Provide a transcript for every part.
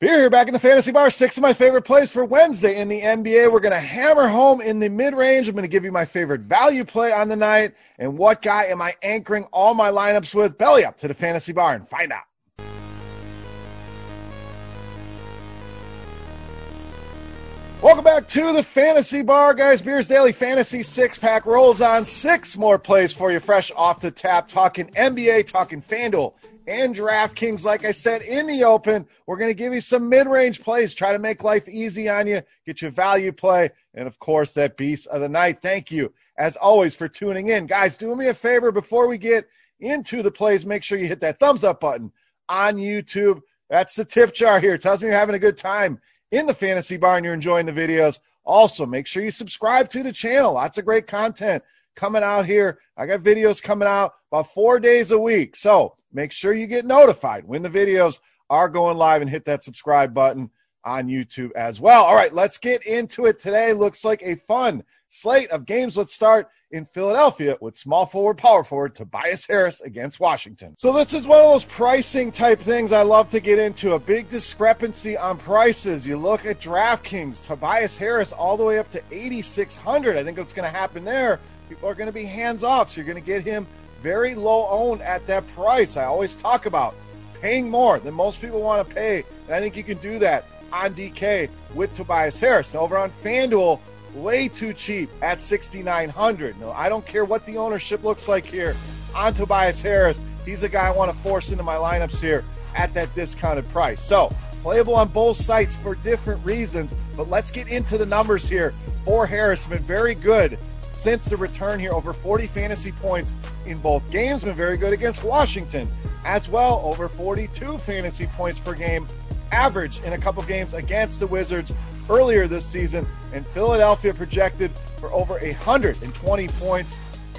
Beer here back in the fantasy bar. Six of my favorite plays for Wednesday in the NBA. We're going to hammer home in the mid range. I'm going to give you my favorite value play on the night. And what guy am I anchoring all my lineups with? Belly up to the fantasy bar and find out. Welcome back to the Fantasy Bar, guys. Beers Daily Fantasy Six Pack rolls on. Six more plays for you, fresh off the tap. Talking NBA, talking FanDuel and DraftKings. Like I said in the open, we're going to give you some mid-range plays. Try to make life easy on you, get you value play, and of course that beast of the night. Thank you, as always, for tuning in, guys. Do me a favor before we get into the plays. Make sure you hit that thumbs up button on YouTube. That's the tip jar here. It tells me you're having a good time in the fantasy bar and you're enjoying the videos. Also, make sure you subscribe to the channel. Lots of great content coming out here. I got videos coming out about four days a week. So make sure you get notified when the videos are going live and hit that subscribe button on YouTube as well. All right, let's get into it today. Looks like a fun slate of games. Let's start in Philadelphia with small forward, power forward Tobias Harris against Washington. So this is one of those pricing type things I love to get into. A big discrepancy on prices. You look at DraftKings, Tobias Harris all the way up to 8600. I think what's going to happen there, people are going to be hands off. So you're going to get him very low owned at that price. I always talk about paying more than most people want to pay. And I think you can do that on DK with Tobias Harris. Now over on FanDuel, way too cheap at 6900 No, I don't care what the ownership looks like here on Tobias Harris. He's a guy I want to force into my lineups here at that discounted price. So, playable on both sites for different reasons, but let's get into the numbers here for Harris. Been very good since the return here, over 40 fantasy points in both games. Been very good against Washington as well, over 42 fantasy points per game average in a couple games against the Wizards earlier this season, and Philadelphia projected for over 120 points,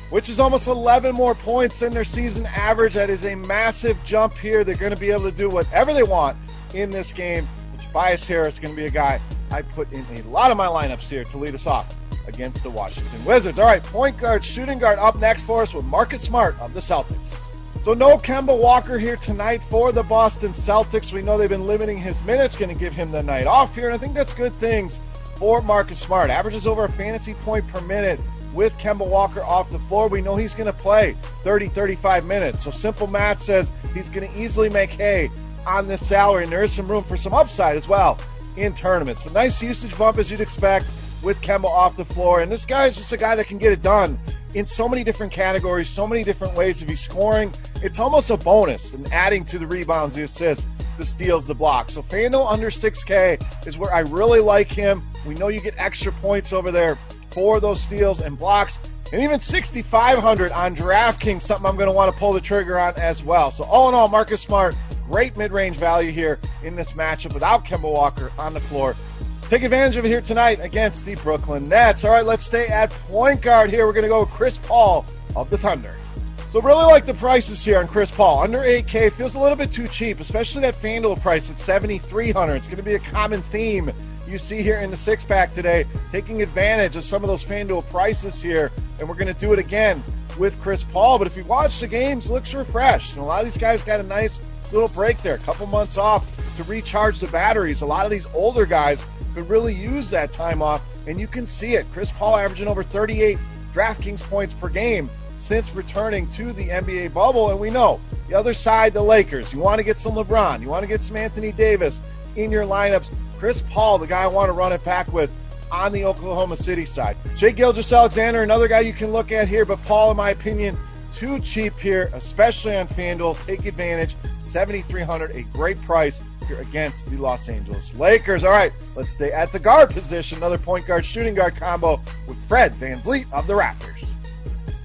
which is almost 11 more points than their season average. That is a massive jump here. They're going to be able to do whatever they want in this game. Tobias Harris is going to be a guy I put in a lot of my lineups here to lead us off against the Washington Wizards. All right, point guard, shooting guard up next for us with Marcus Smart of the Celtics. So no Kemba Walker here tonight for the Boston Celtics. We know they've been limiting his minutes, going to give him the night off here, and I think that's good things for Marcus Smart. Averages over a fantasy point per minute with Kemba Walker off the floor. We know he's going to play 30, 35 minutes. So simple math says he's going to easily make hay on this salary, and there is some room for some upside as well in tournaments. But nice usage bump as you'd expect with Kemba off the floor. And this guy is just a guy that can get it done in so many different categories, so many different ways. If he's scoring, it's almost a bonus and adding to the rebounds, the assists, the steals, the blocks. So FanDuel under 6K is where I really like him. We know you get extra points over there for those steals and blocks. And even 6,500 on DraftKings, something I'm going to want to pull the trigger on as well. So all in all, Marcus Smart, great mid-range value here in this matchup without Kemba Walker on the floor. Take advantage of it here tonight against the Brooklyn Nets. All right, let's stay at point guard here. We're going to go Chris Paul of the Thunder. So really like the prices here on Chris Paul. Under 8K feels a little bit too cheap, especially that FanDuel price at 7,300. It's going to be a common theme you see here in the six pack today, taking advantage of some of those FanDuel prices here, and we're going to do it again with Chris Paul. But if you watch the games, looks refreshed. And a lot of these guys got a nice little break there, a couple months off to recharge the batteries. A lot of these older guys could really use that time off, and you can see it. Chris Paul averaging over 38 DraftKings points per game since returning to the NBA bubble. And we know the other side, the Lakers. You want to get some LeBron, you want to get some Anthony Davis in your lineups. Chris Paul, the guy I want to run it back with on the Oklahoma City side. Shai Gilgeous-Alexander, another guy you can look at here, but Paul, in my opinion, too cheap here, especially on FanDuel. Take advantage. 7,300, a great price against the Los Angeles Lakers. All right, let's stay at the guard position. Another point guard shooting guard combo with Fred VanVleet of the Raptors.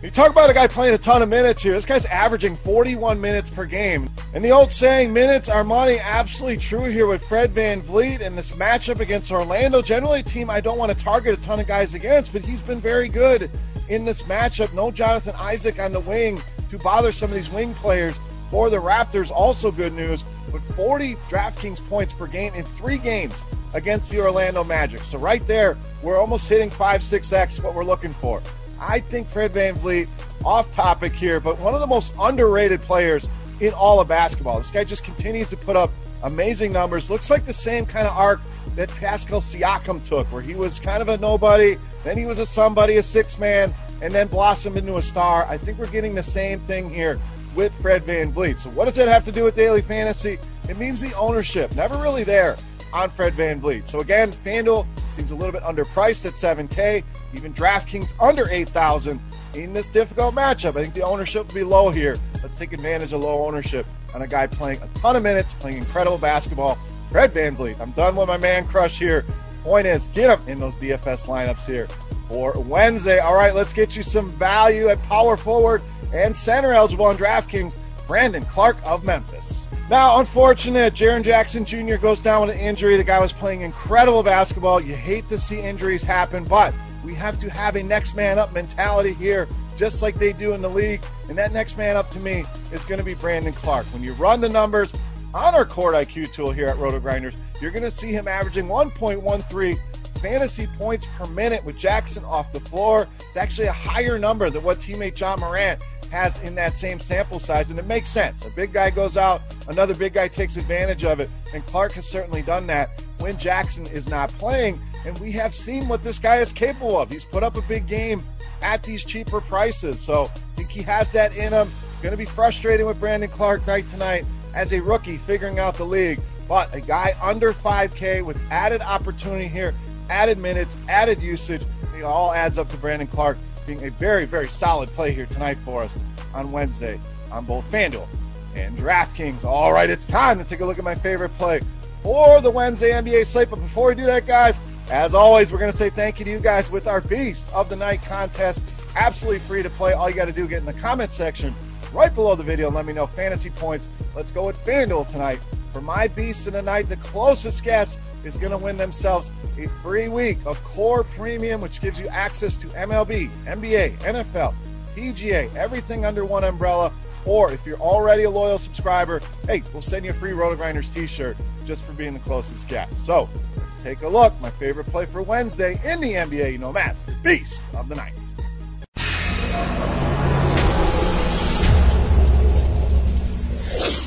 You talk about a guy playing a ton of minutes here. This guy's averaging 41 minutes per game. And the old saying, minutes are money, absolutely true here with Fred VanVleet and this matchup against Orlando. Generally, a team I don't want to target a ton of guys against, but he's been very good in this matchup. No Jonathan Isaac on the wing to bother some of these wing players for the Raptors. Also, good news with 40 DraftKings points per game in three games against the Orlando Magic. So, right there, we're almost hitting 5 6x what we're looking for. I think Fred VanVleet, off topic here, but one of the most underrated players in all of basketball. This guy just continues to put up Amazing numbers. Looks like the same kind of arc that Pascal Siakam took, where he was kind of a nobody, then he was a somebody, a six man, and then blossomed into a star. I think we're getting the same thing here with Fred Van VanVleet. So what does that have to do with daily fantasy? It means the ownership, never really there on Fred Van VanVleet. So again, FanDuel seems a little bit underpriced at 7K, even DraftKings under 8,000 in this difficult matchup. I think the ownership will be low here. Let's take advantage of low ownership on a guy playing a ton of minutes, playing incredible basketball. Fred Van VanVleet. I'm done with my man crush here. Point is, get him in those DFS lineups here for Wednesday. All right, let's get you some value at power forward and center eligible on DraftKings. Brandon Clarke of Memphis. Now, unfortunate, Jaren Jackson Jr. goes down with an injury. The guy was playing incredible basketball. You hate to see injuries happen, but we have to have a next man up mentality here, just like they do in the league. And that next man up to me is going to be Brandon Clarke. When you run the numbers on our Court IQ tool here at RotoGrinders, you're going to see him averaging 1.13 fantasy points per minute with Jackson off the floor. It's actually a higher number than what teammate Ja Morant has in that same sample size, and it makes sense. A big guy goes out, another big guy takes advantage of it, and Clarke has certainly done that when Jackson is not playing. And we have seen what this guy is capable of. He's put up a big game at these cheaper prices, so I think he has that in him. Going to be frustrating with Brandon Clarke night tonight as a rookie figuring out the league, but a guy under 5K with added opportunity here, added minutes, added usage. It all adds up to Brandon Clarke being a very, very solid play here tonight for us on Wednesday on both FanDuel and DraftKings. All right, it's time to take a look at my favorite play for the Wednesday NBA slate. But before we do that, guys, as always, we're going to say thank you to you guys with our Beast of the Night contest. Absolutely free to play. All you got to do is get in the comment section right below the video and let me know fantasy points. Let's go with FanDuel tonight. For my Beast of the Night, the closest guess is going to win themselves a free week of Core Premium, which gives you access to MLB, NBA, NFL, PGA, everything under one umbrella. Or if you're already a loyal subscriber, hey, we'll send you a free RotoGrinders t-shirt just for being the closest guest. So let's take a look. My favorite play for Wednesday in the NBA, you know, Matt's the beast of the night.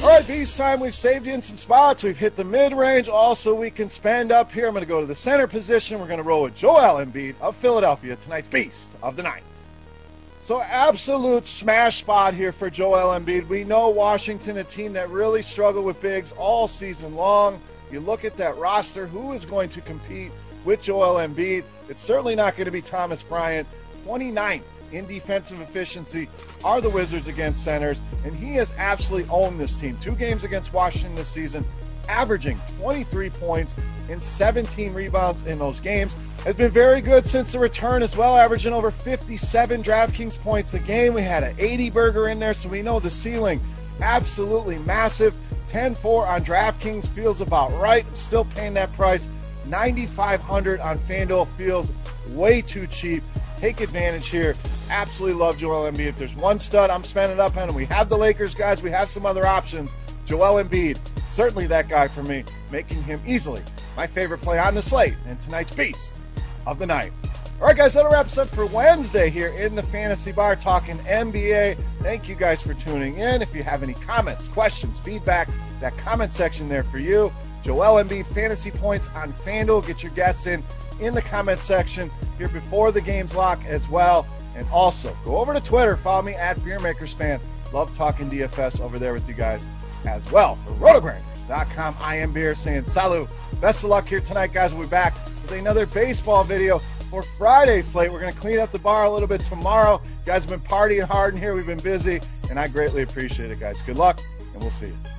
All right, Beast time. We've saved you in some spots. We've hit the mid range. Also, we can spend up here. I'm going to go to the center position. We're going to roll with Joel Embiid of Philadelphia, tonight's Beast of the Night. So, absolute smash spot here for Joel Embiid. We know Washington, a team that really struggled with bigs all season long. You look at that roster, who is going to compete with Joel Embiid? It's certainly not going to be Thomas Bryant. 29th in defensive efficiency are the Wizards against centers, and he has absolutely owned this team. Two games against Washington this season, averaging 23 points and 17 rebounds in those games. Has been very good since the return as well, averaging over 57 DraftKings points a game. We had an 80 burger in there, so we know the ceiling absolutely massive. 10-4 on DraftKings feels about right. Still paying that price. 9,500 on FanDuel feels way too cheap. Take advantage here. Absolutely love Joel Embiid. If there's one stud I'm spending up on, and we have the Lakers guys, we have some other options. Joel Embiid, certainly that guy for me, making him easily my favorite play on the slate and tonight's beast of the night. All right, guys, that wraps up for Wednesday here in the Fantasy Bar talking NBA. Thank you guys for tuning in. If you have any comments, questions, feedback, that comment section there for you. Joel Embiid fantasy points on FanDuel. Get your guests in in the comment section here before the games lock as well. And also go over to Twitter, follow me at BeerMakersFan. Love talking DFS over there with you guys as well. For rotogrinders.com, I am Beer saying salut. Best of luck here tonight, guys. We'll be back with another baseball video for Friday slate. We're going to clean up the bar a little bit tomorrow. You guys have been partying hard in here. We've been busy, and I greatly appreciate it, guys. Good luck, and we'll see you.